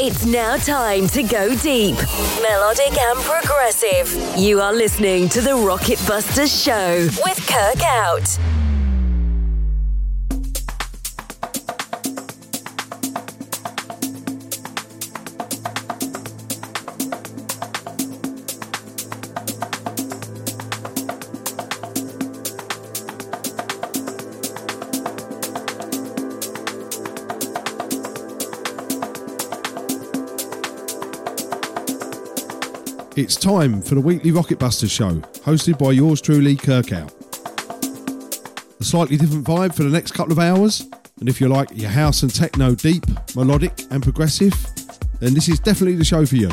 It's now time to go deep, melodic and progressive. You are listening to the Rocket Busters Show with Kirk Out. It's time for the weekly Rocket Busters show, hosted by yours truly, Kirk Out. A slightly different vibe for the next couple of hours, and if you like your house and techno deep, melodic, and progressive, then this is definitely the show for you.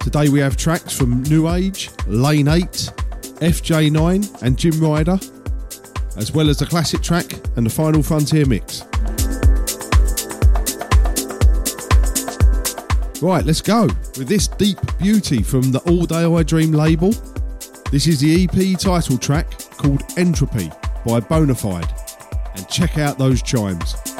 Today we have tracks from New Age, Lane 8, FJ9, and Jim Ryder, as well as the classic track and the final Frontier mix. Right, let's go with this deep beauty from the All Day I Dream label. This is the EP title track called Entropy by Bonafide. And check out those chimes.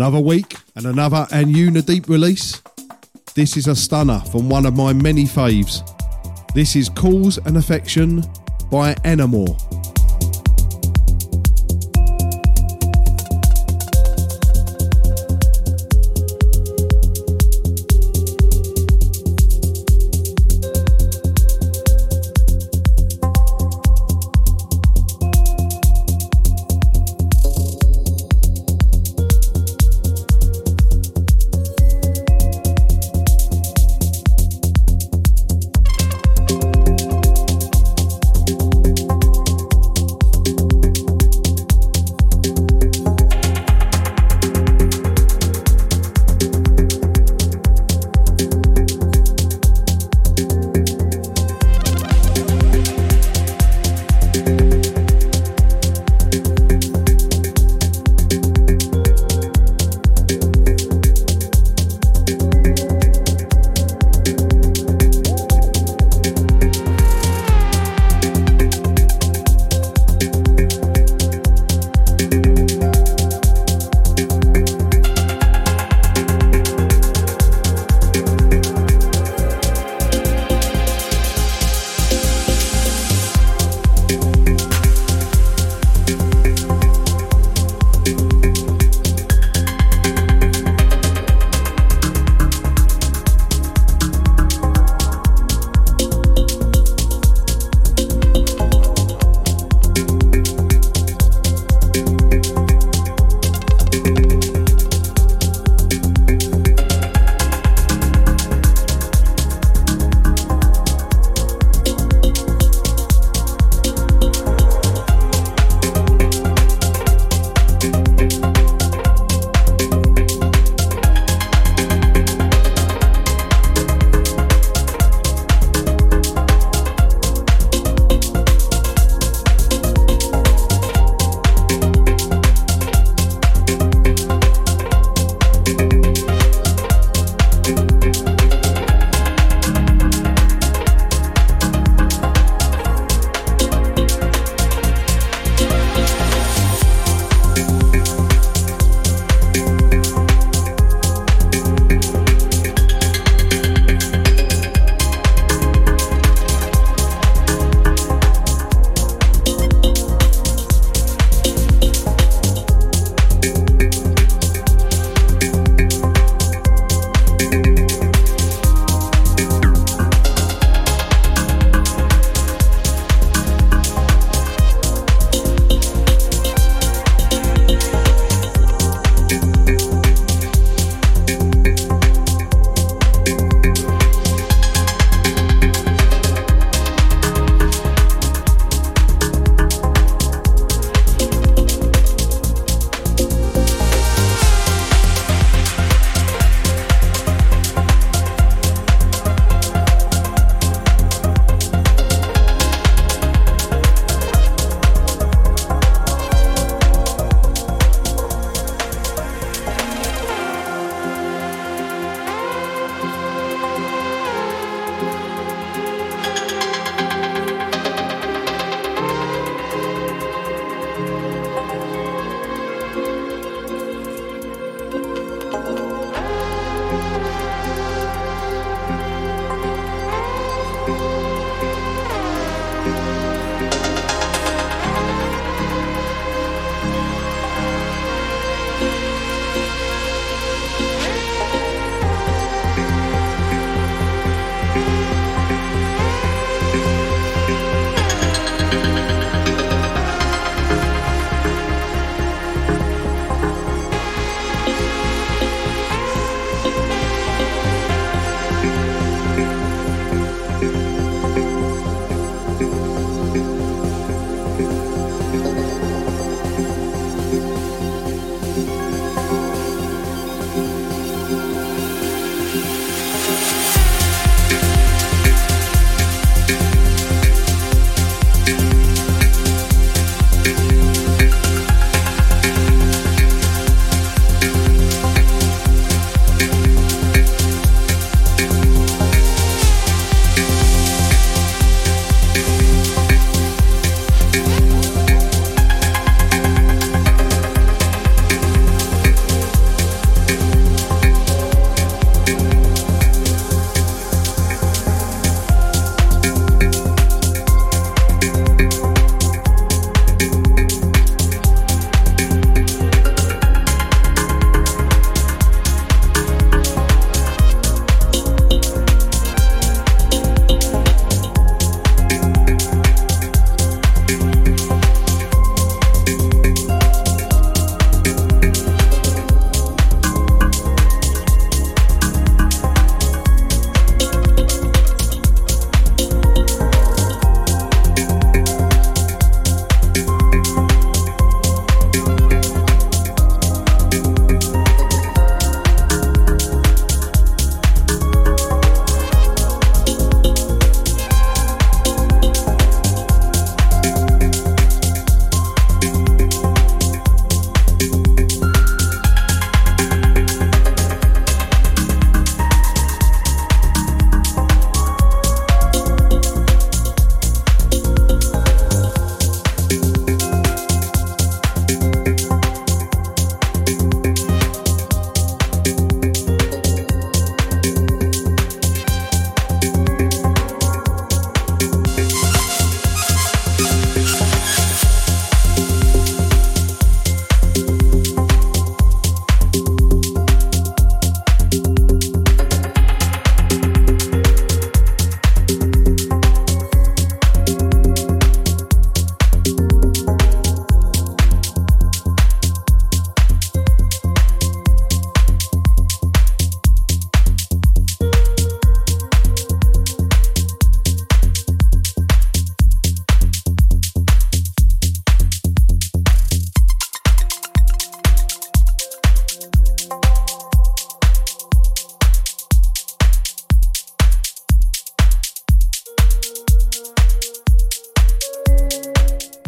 Another week and another Anjuna Deep release. This is a stunner from one of my many faves. This is Cause and Affection by Enamour.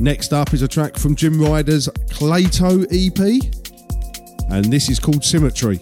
Next up is a track from Jim Ryder's Clayto EP, and this is called Symmetry.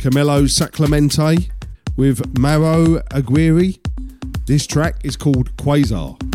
Camilo Saclemente with Maro Aguirre. This track is called Quasar.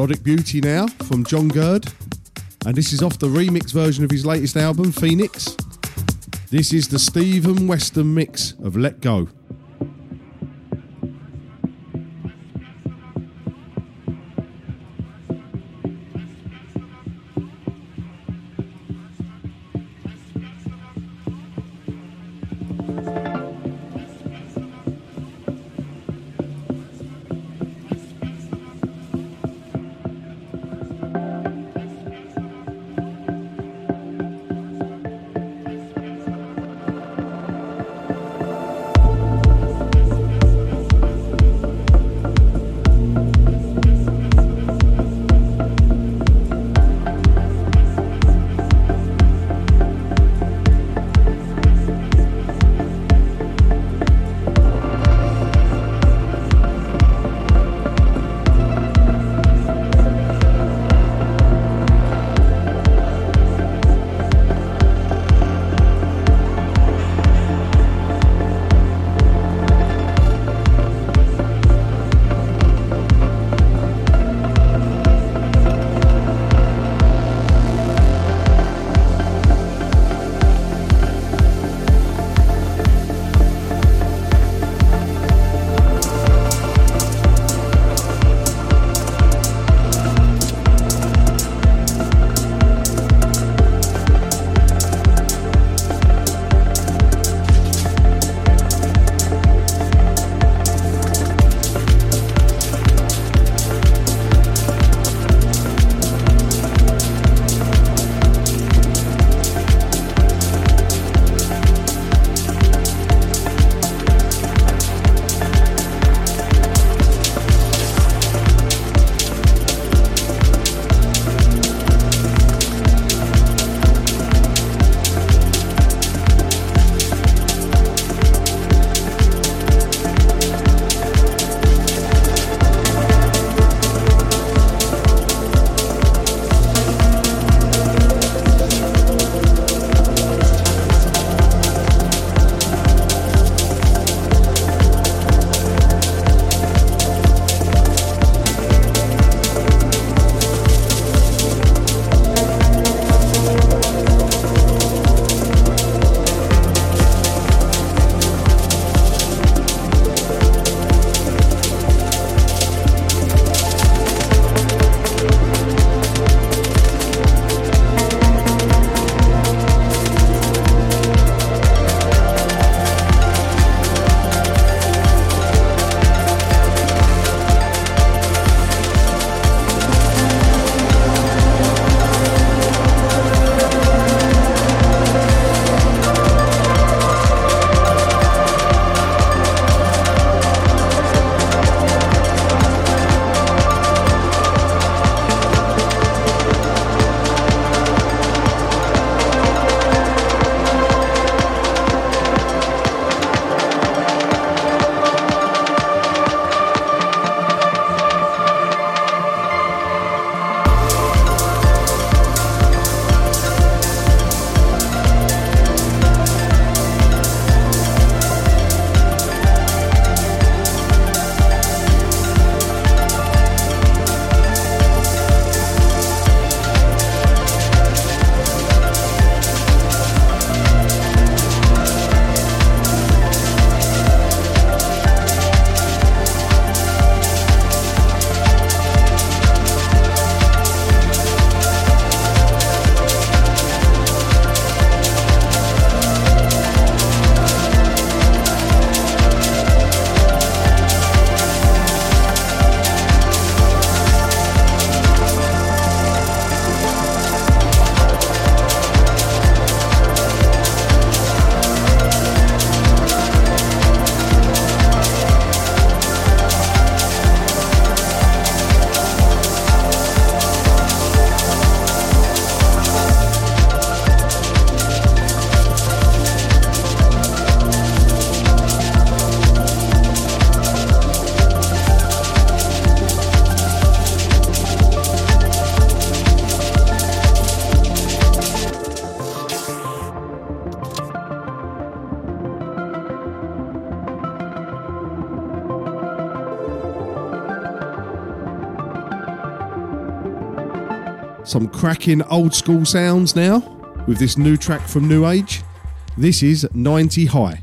Melodic Beauty now from John Gurd. And this is off the remix version of his latest album, Phoenix. This is the Stephen Weston mix of Let Go. Cracking old school sounds now with this new track from New Age. This is 90 High.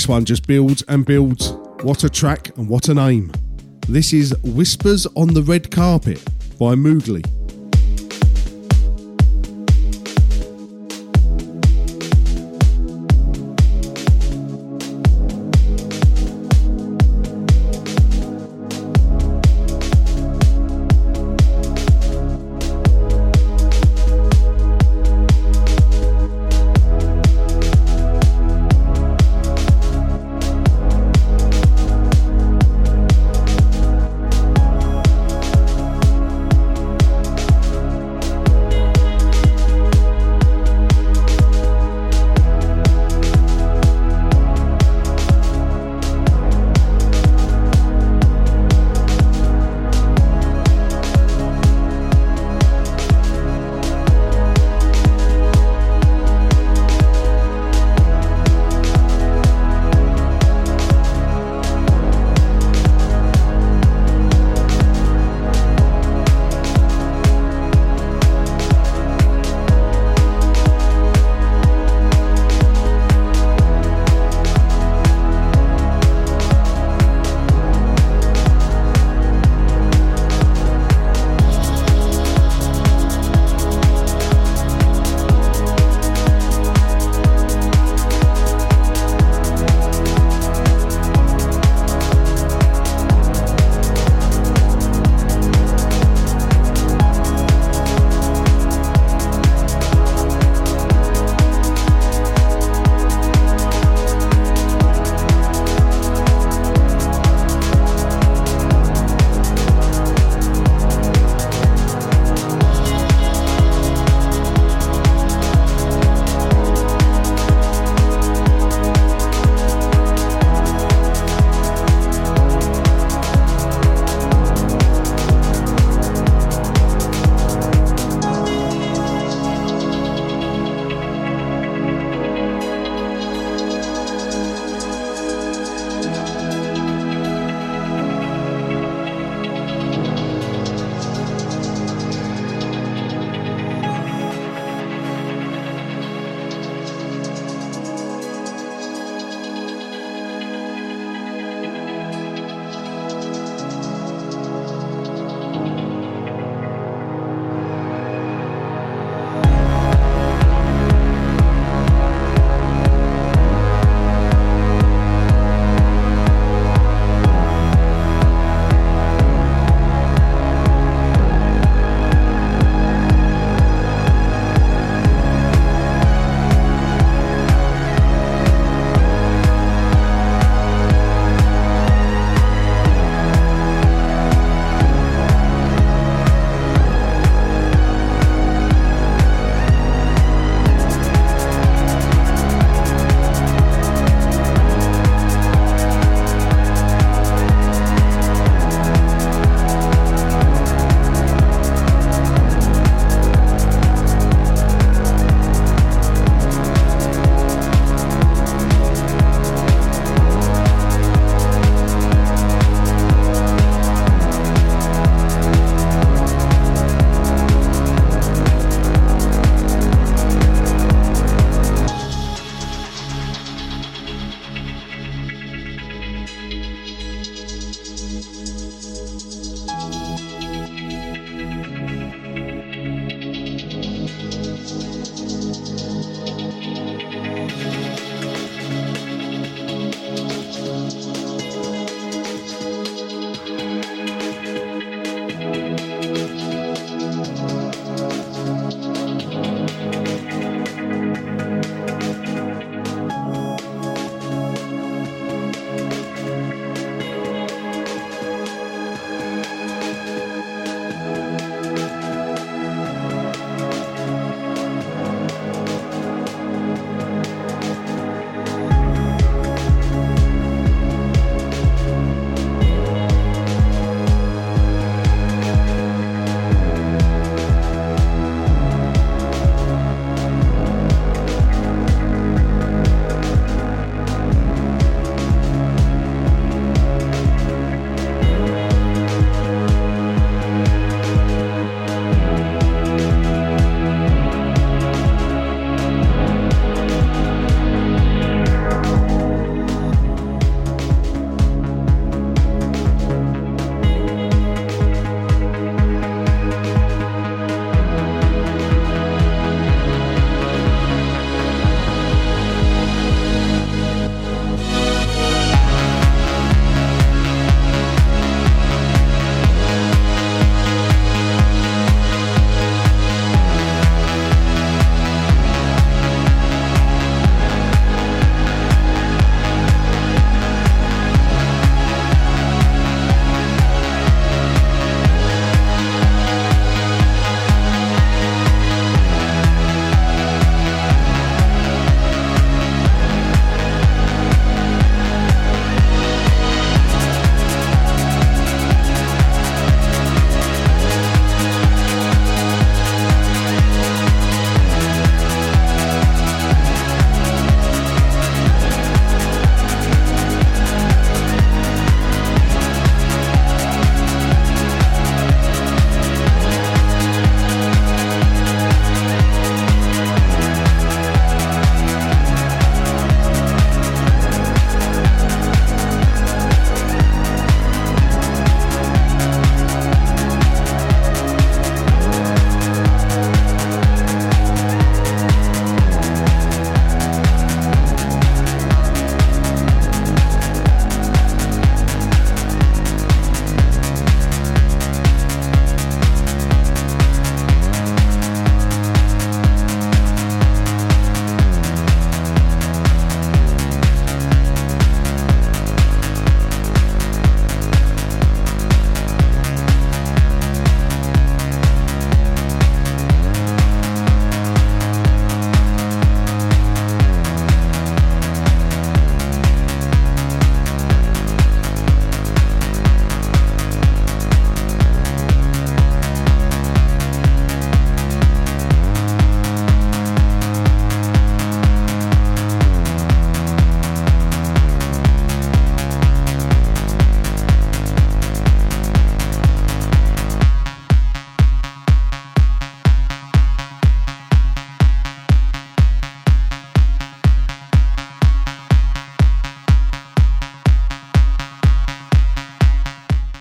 This one just builds and builds. What a track and what a name. This is Whispers on the Red Carpet by Moogly.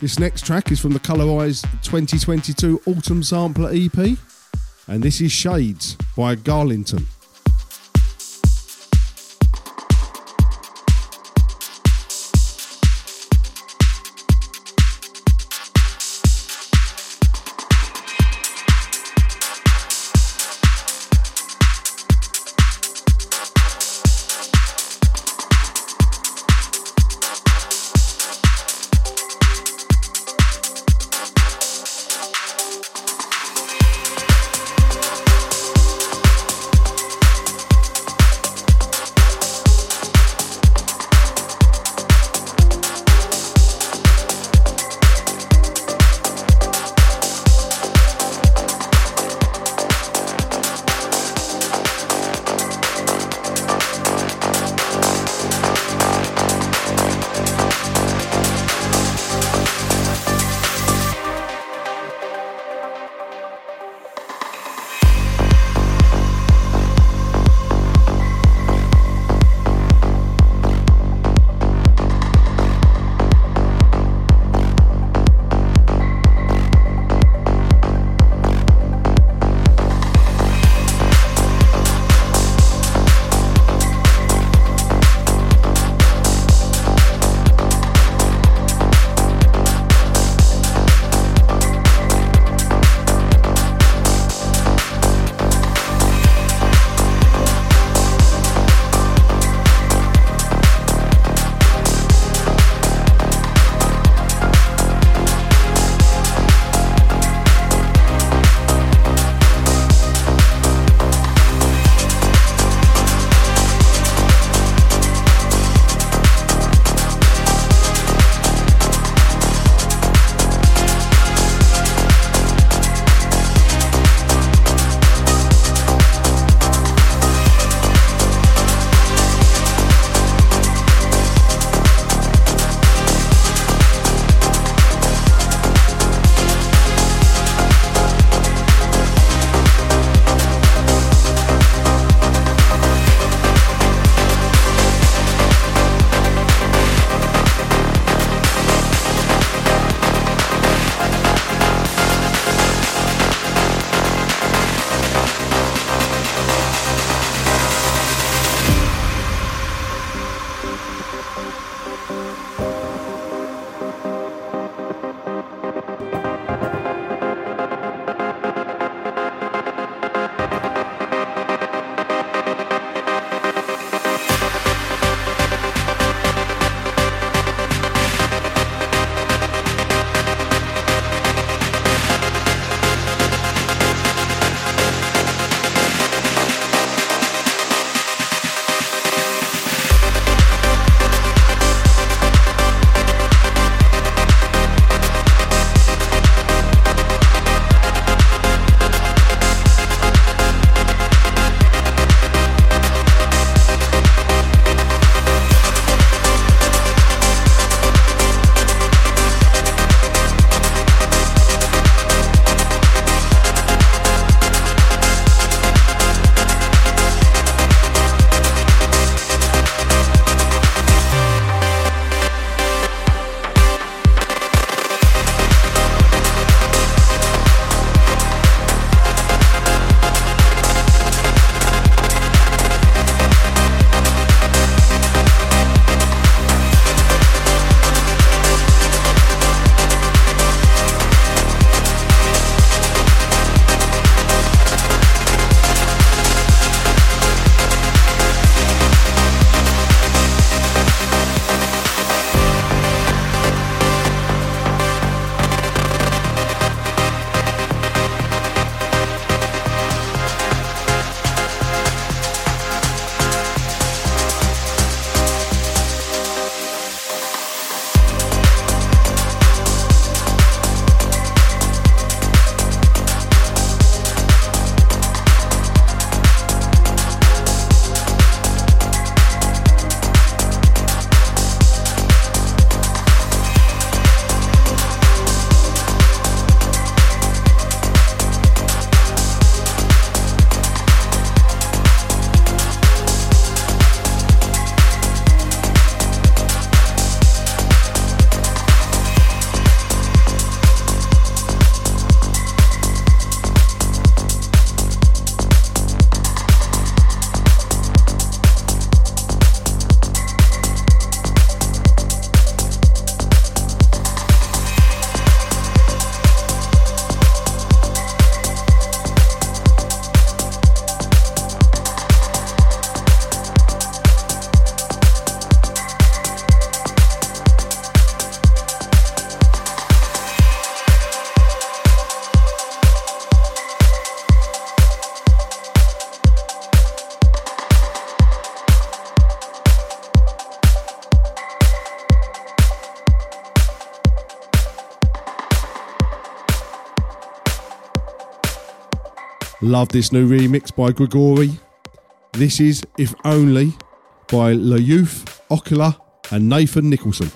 This next track is from the Colorize 2022 Autumn Sampler EP, and this is Shades by Garlington. Love this new remix by Grigori. This is If Only by Le Youth, Ocular, and Nathan Nicholson.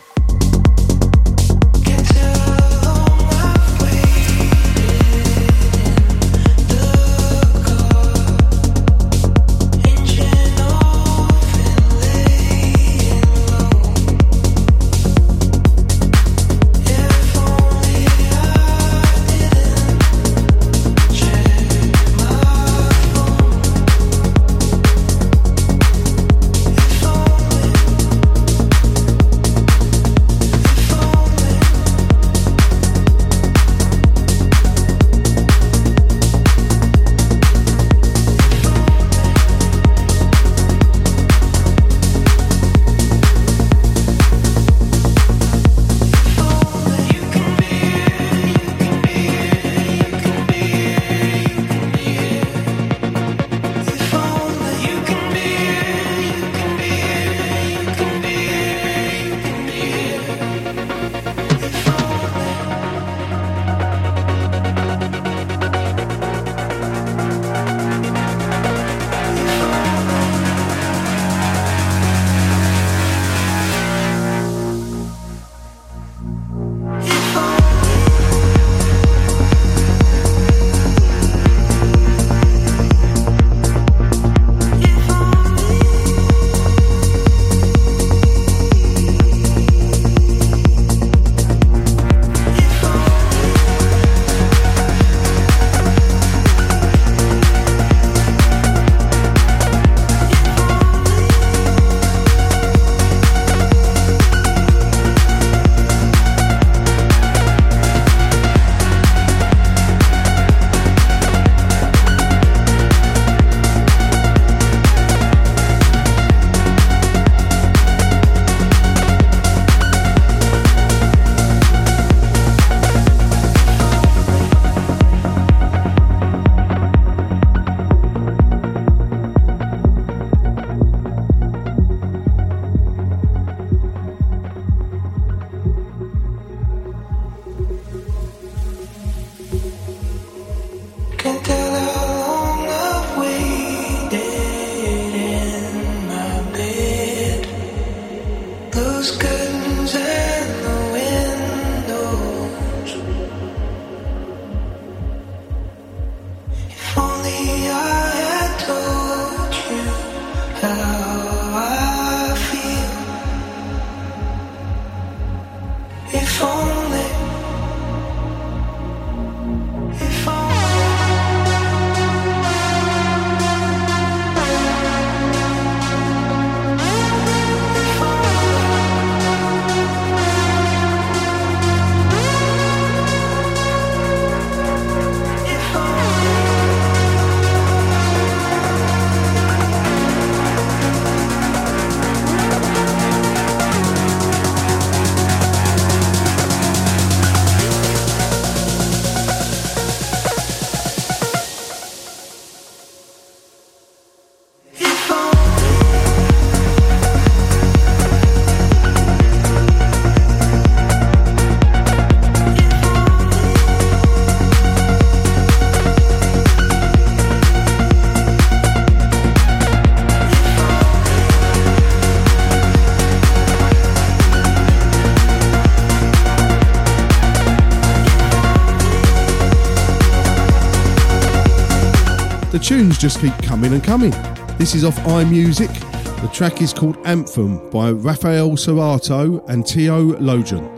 Tunes just keep coming and coming. This is off iMusic. The track is called Anthem by Rafael Cerato and Teo Logan.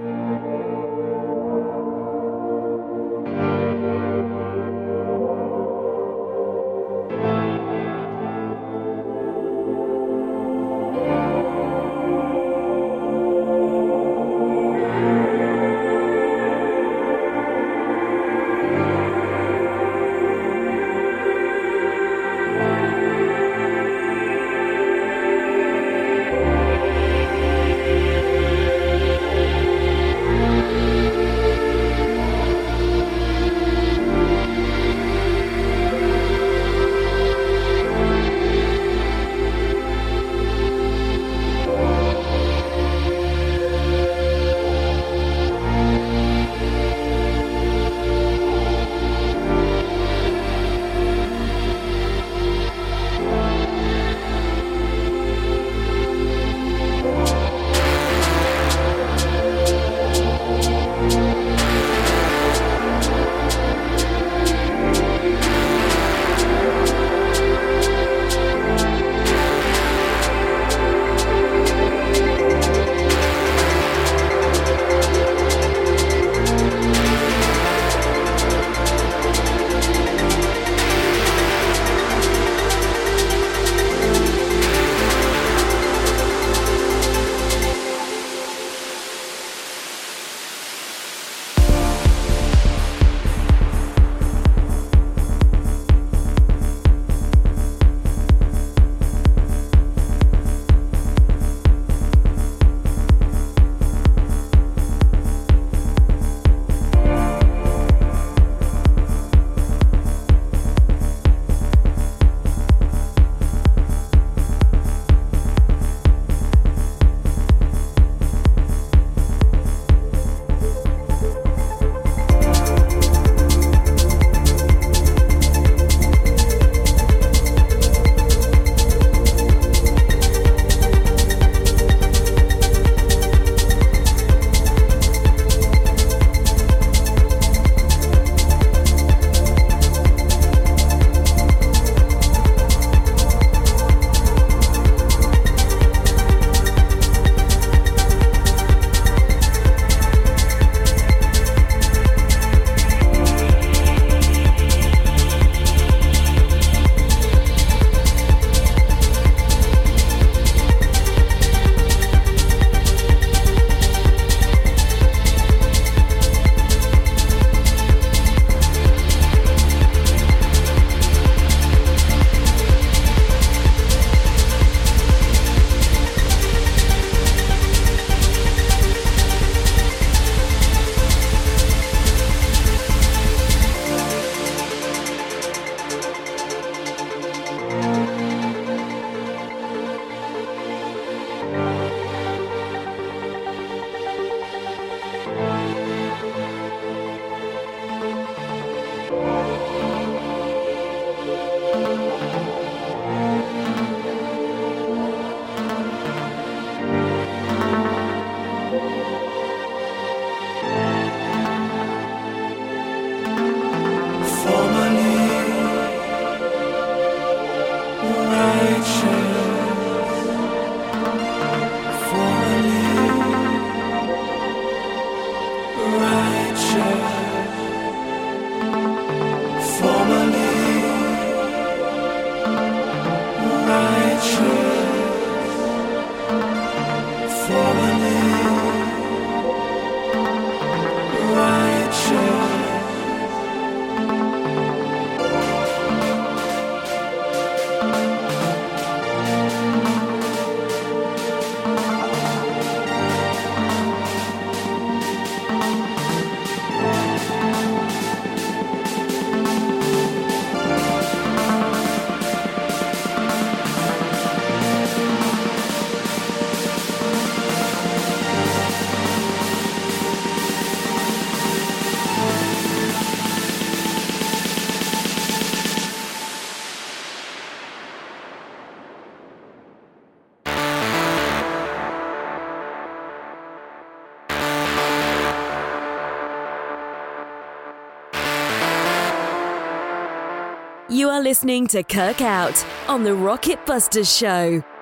Are listening to Kirk Out on the Rocket Busters Show.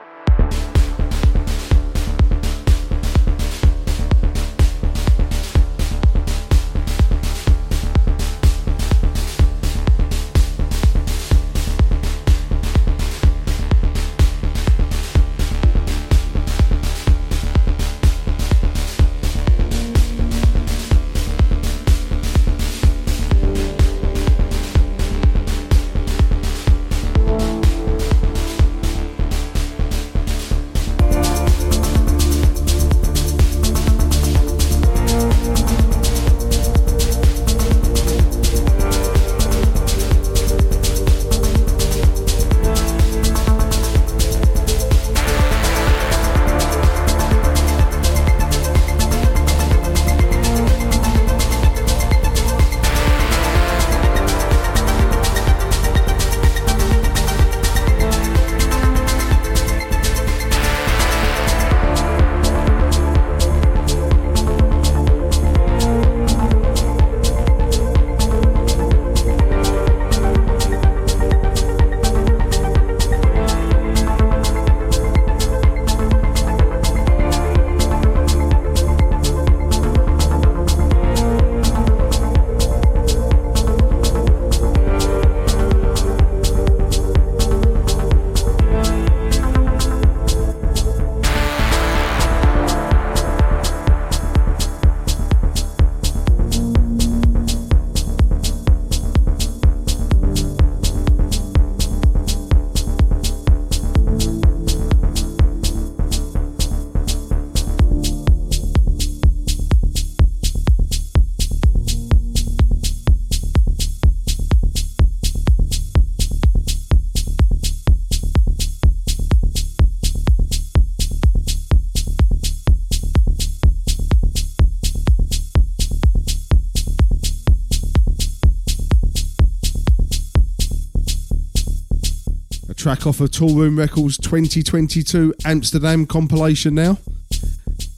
Track off of Toolroom Records 2022 Amsterdam compilation now.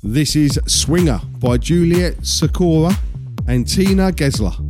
This is Swinger by Juliet Sikora and Tina Gesler.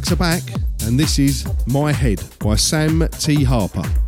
Tracks are back, and this is My Head by Sam T. Harper.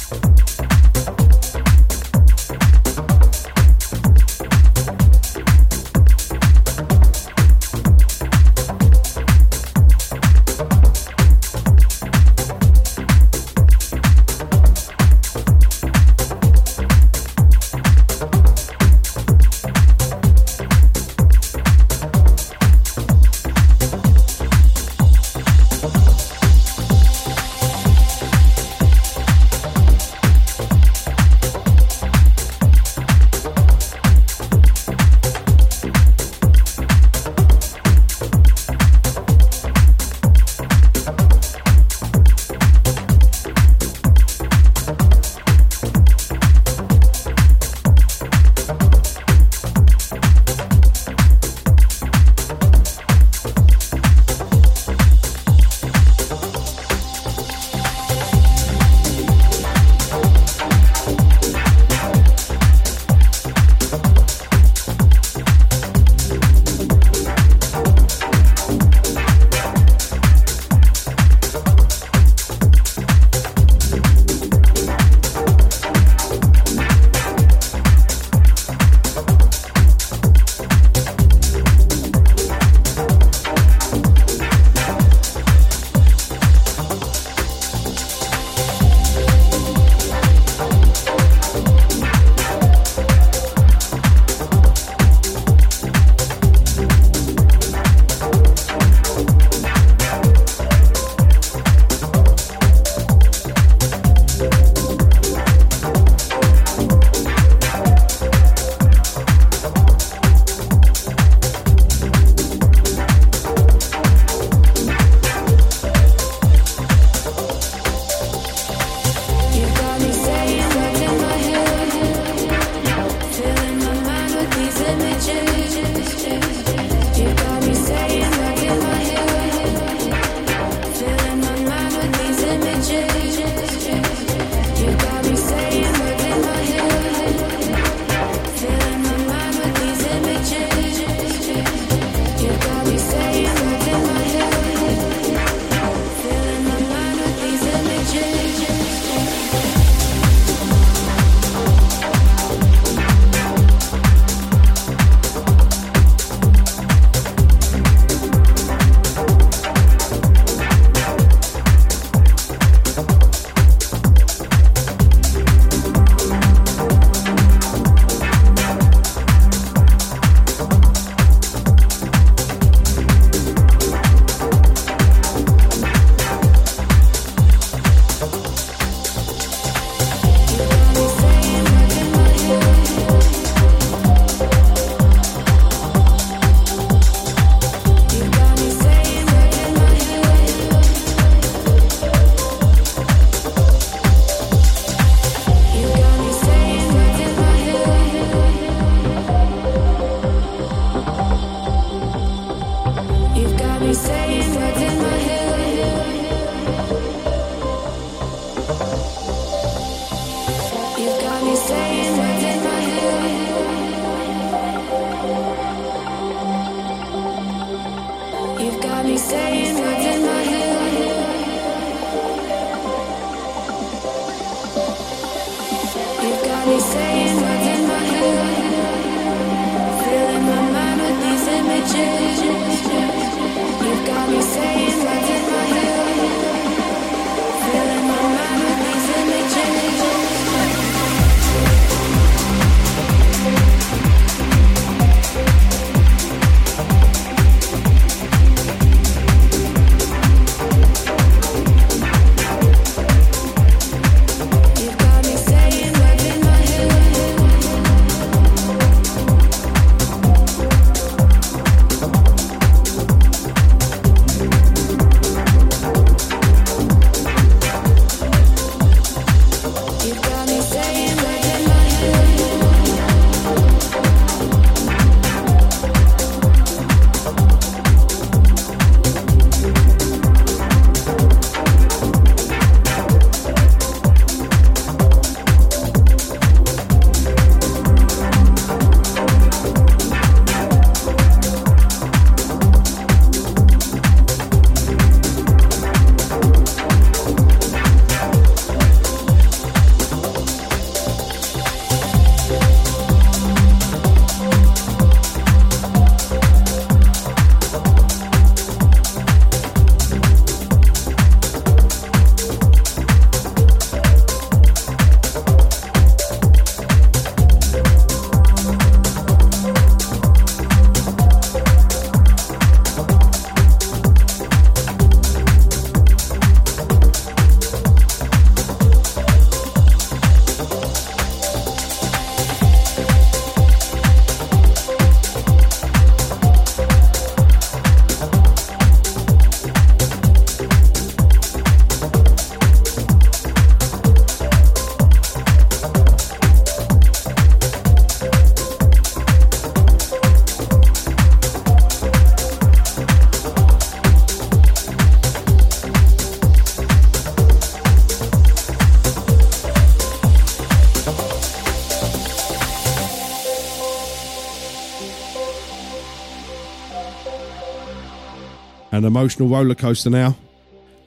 An emotional roller coaster now.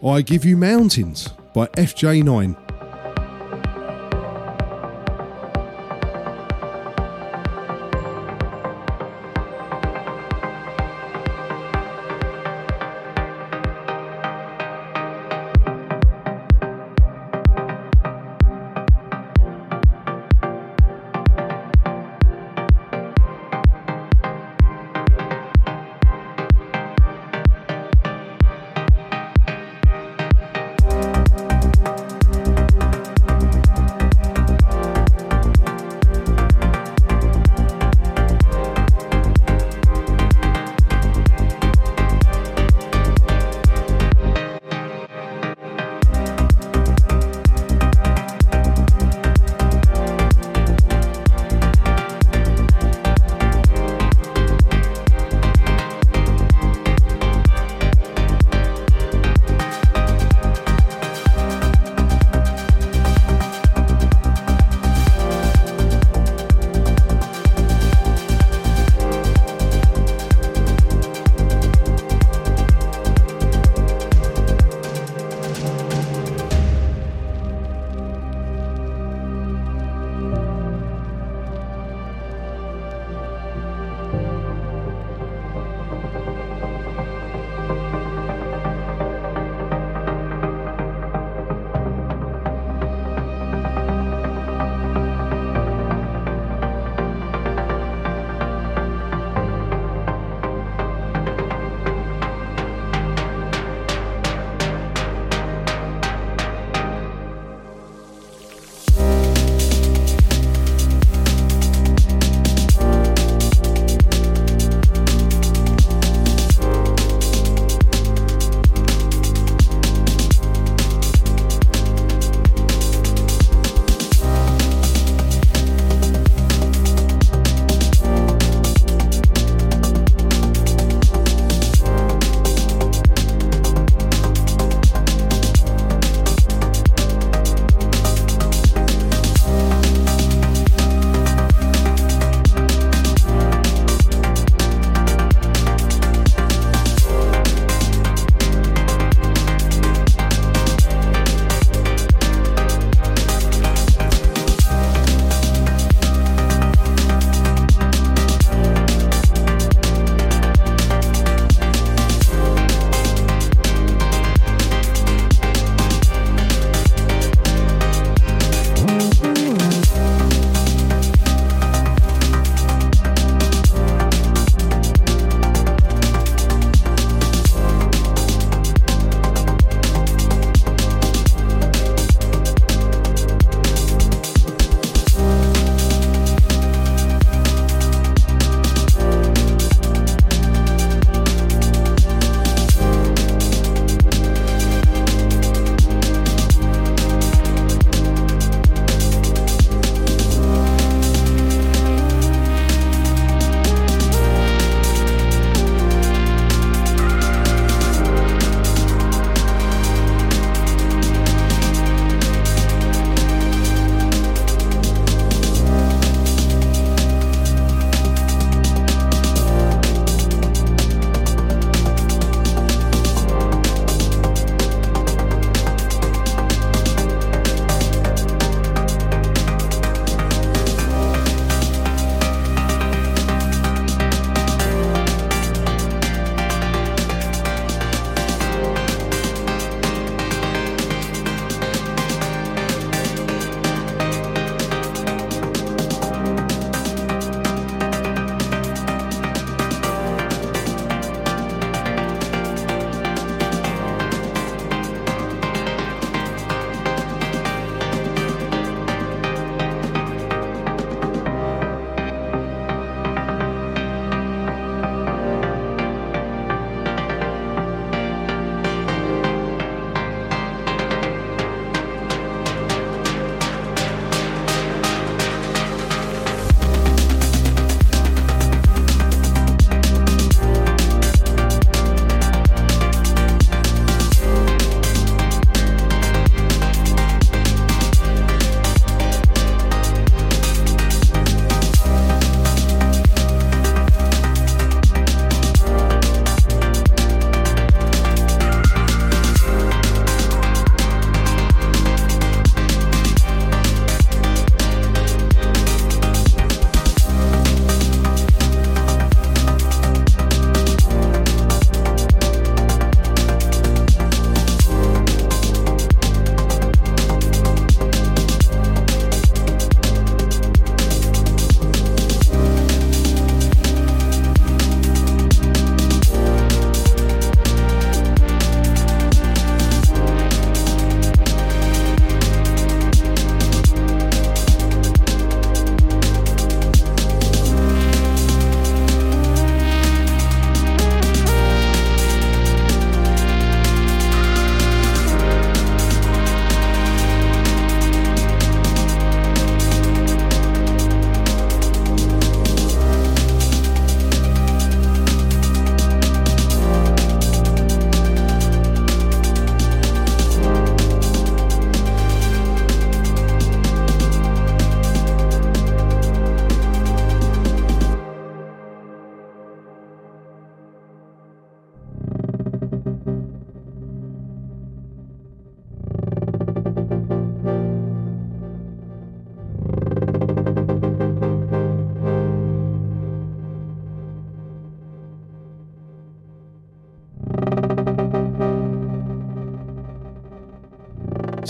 I Give You Mountains by FJ9.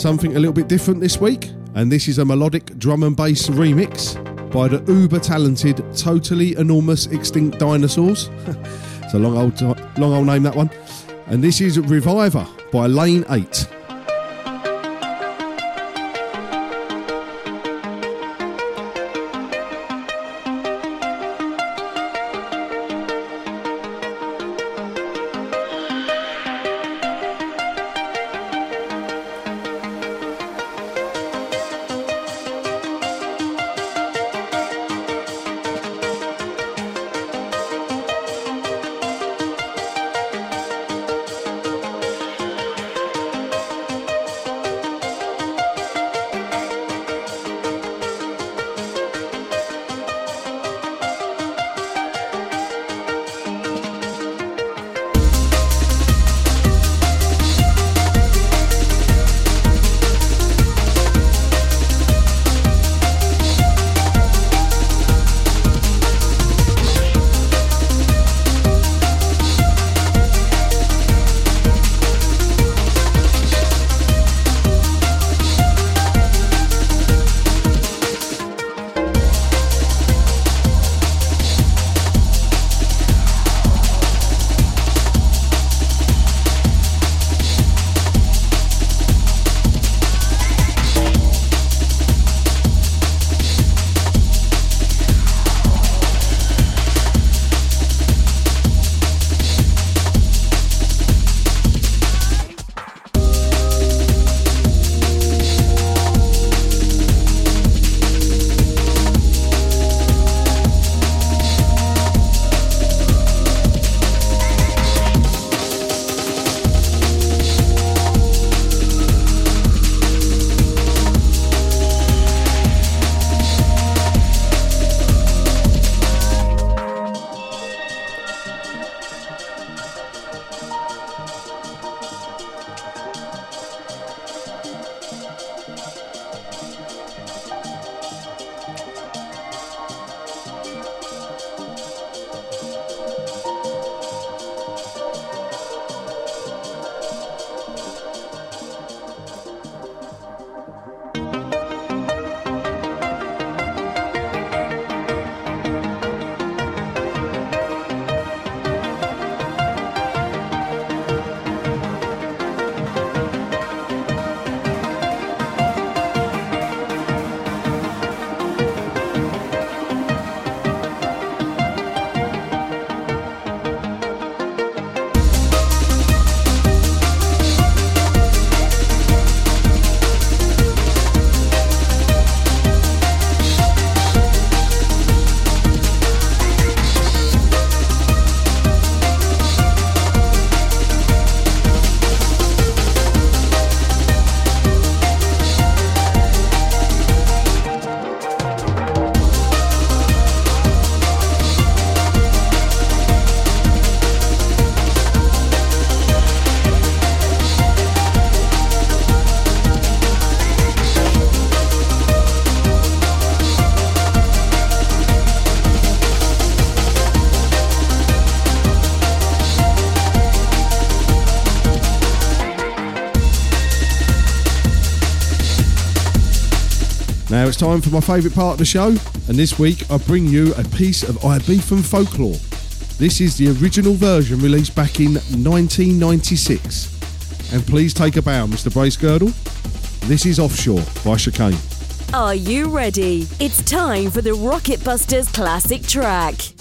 Something a little bit different this week, and this is a melodic drum and bass remix by the uber talented, totally enormous extinct dinosaurs. it's a long old, long old name that one. And this is Reviver by Lane 8. It's time for my favourite part of the show, and this week I bring you a piece of Ibiza folklore. This is the original version released back in 1996. And please take a bow, Mr. Bracegirdle. This is Offshore by Chicane. Are you ready? It's time for the Rocket Busters classic track.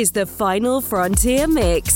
Is the Final Frontier Mix.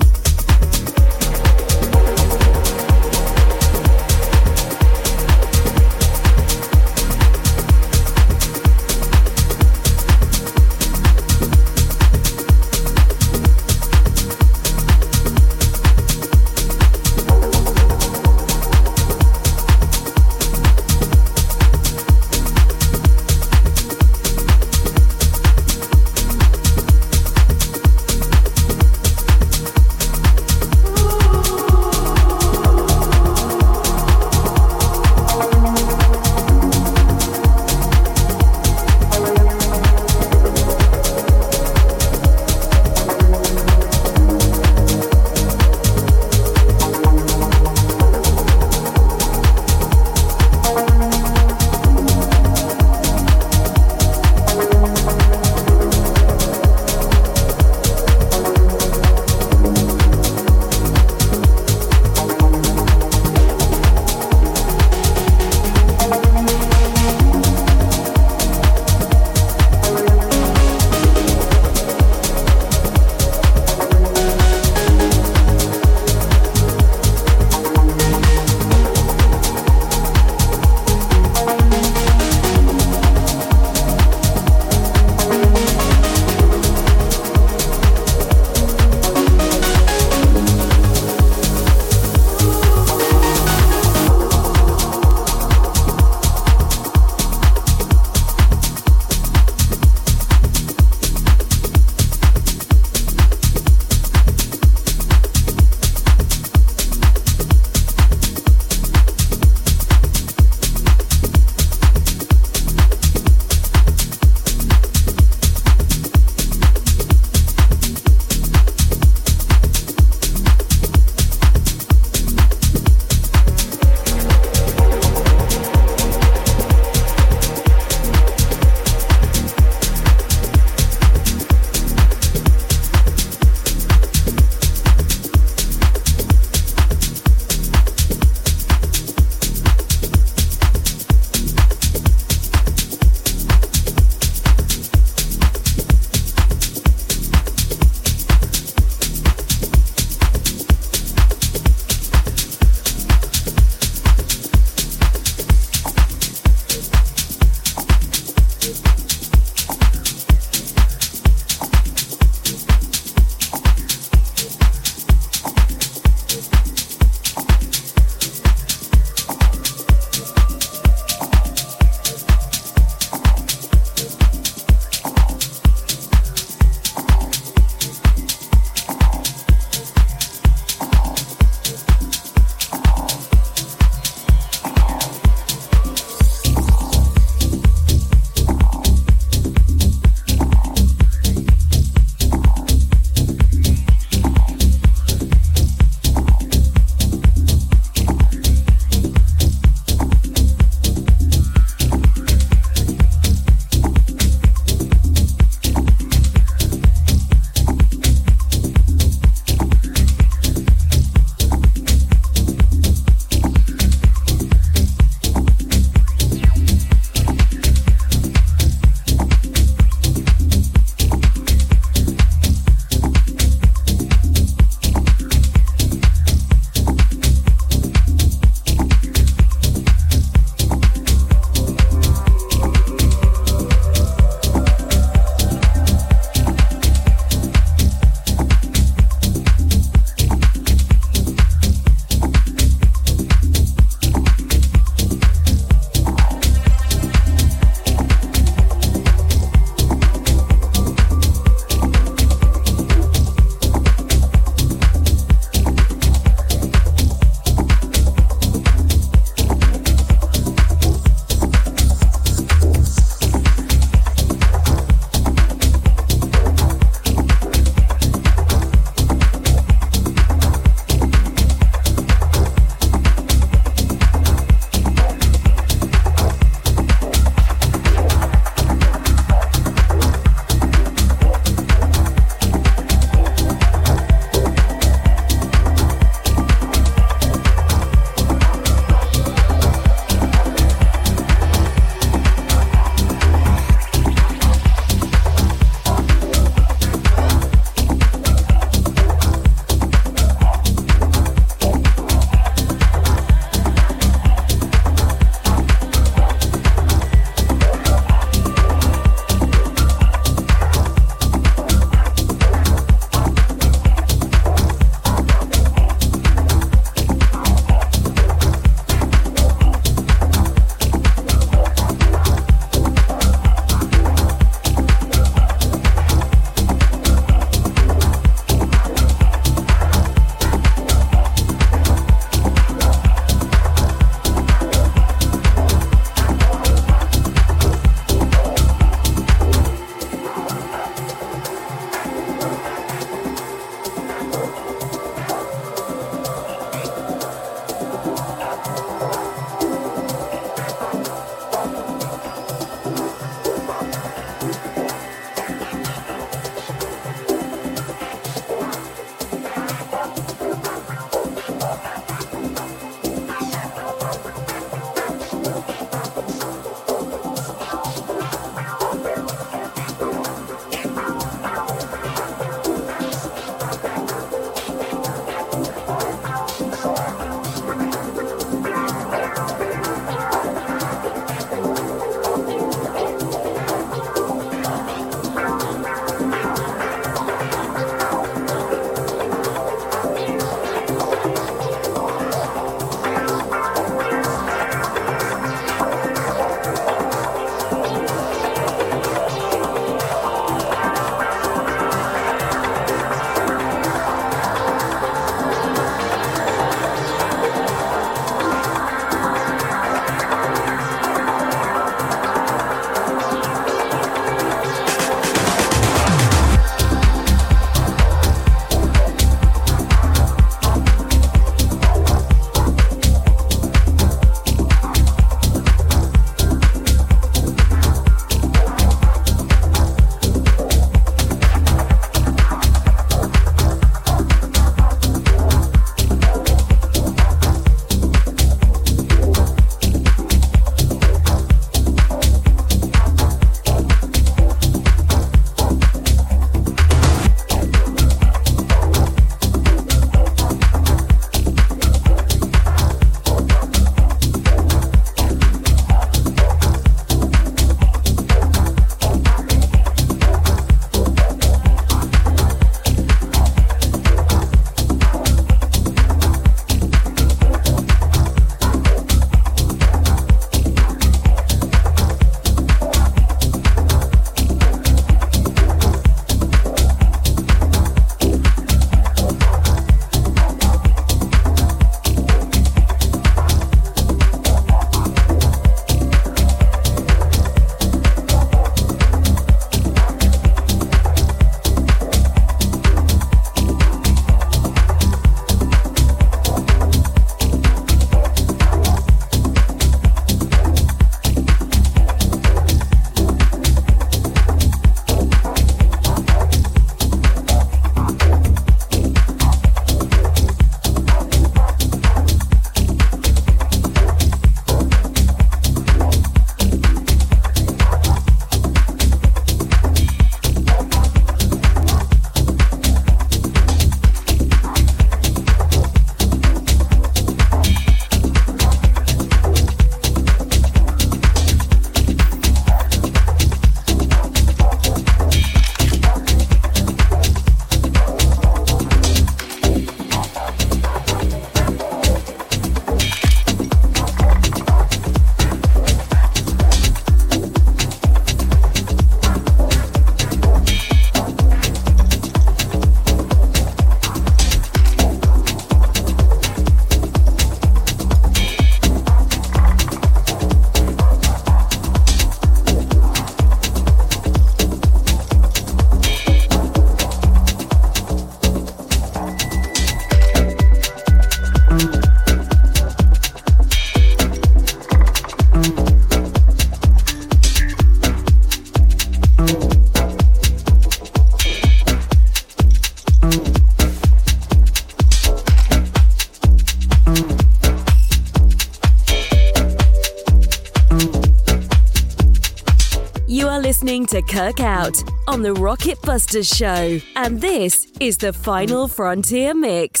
Kirk Out on the Rocket Busters Show, and this is the Final Frontier Mix.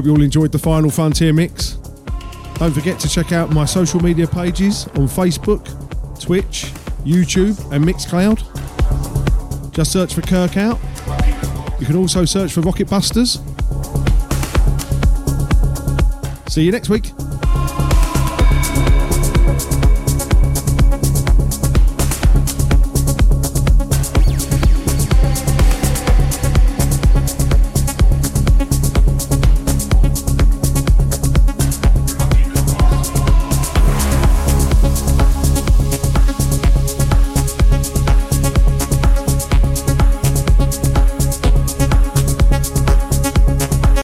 Hope you all enjoyed the final Frontier mix. Don't forget to check out my social media pages on Facebook, Twitch, YouTube, and Mixcloud. Just search for Kirk Out. You can also search for Rocket Busters. See you next week.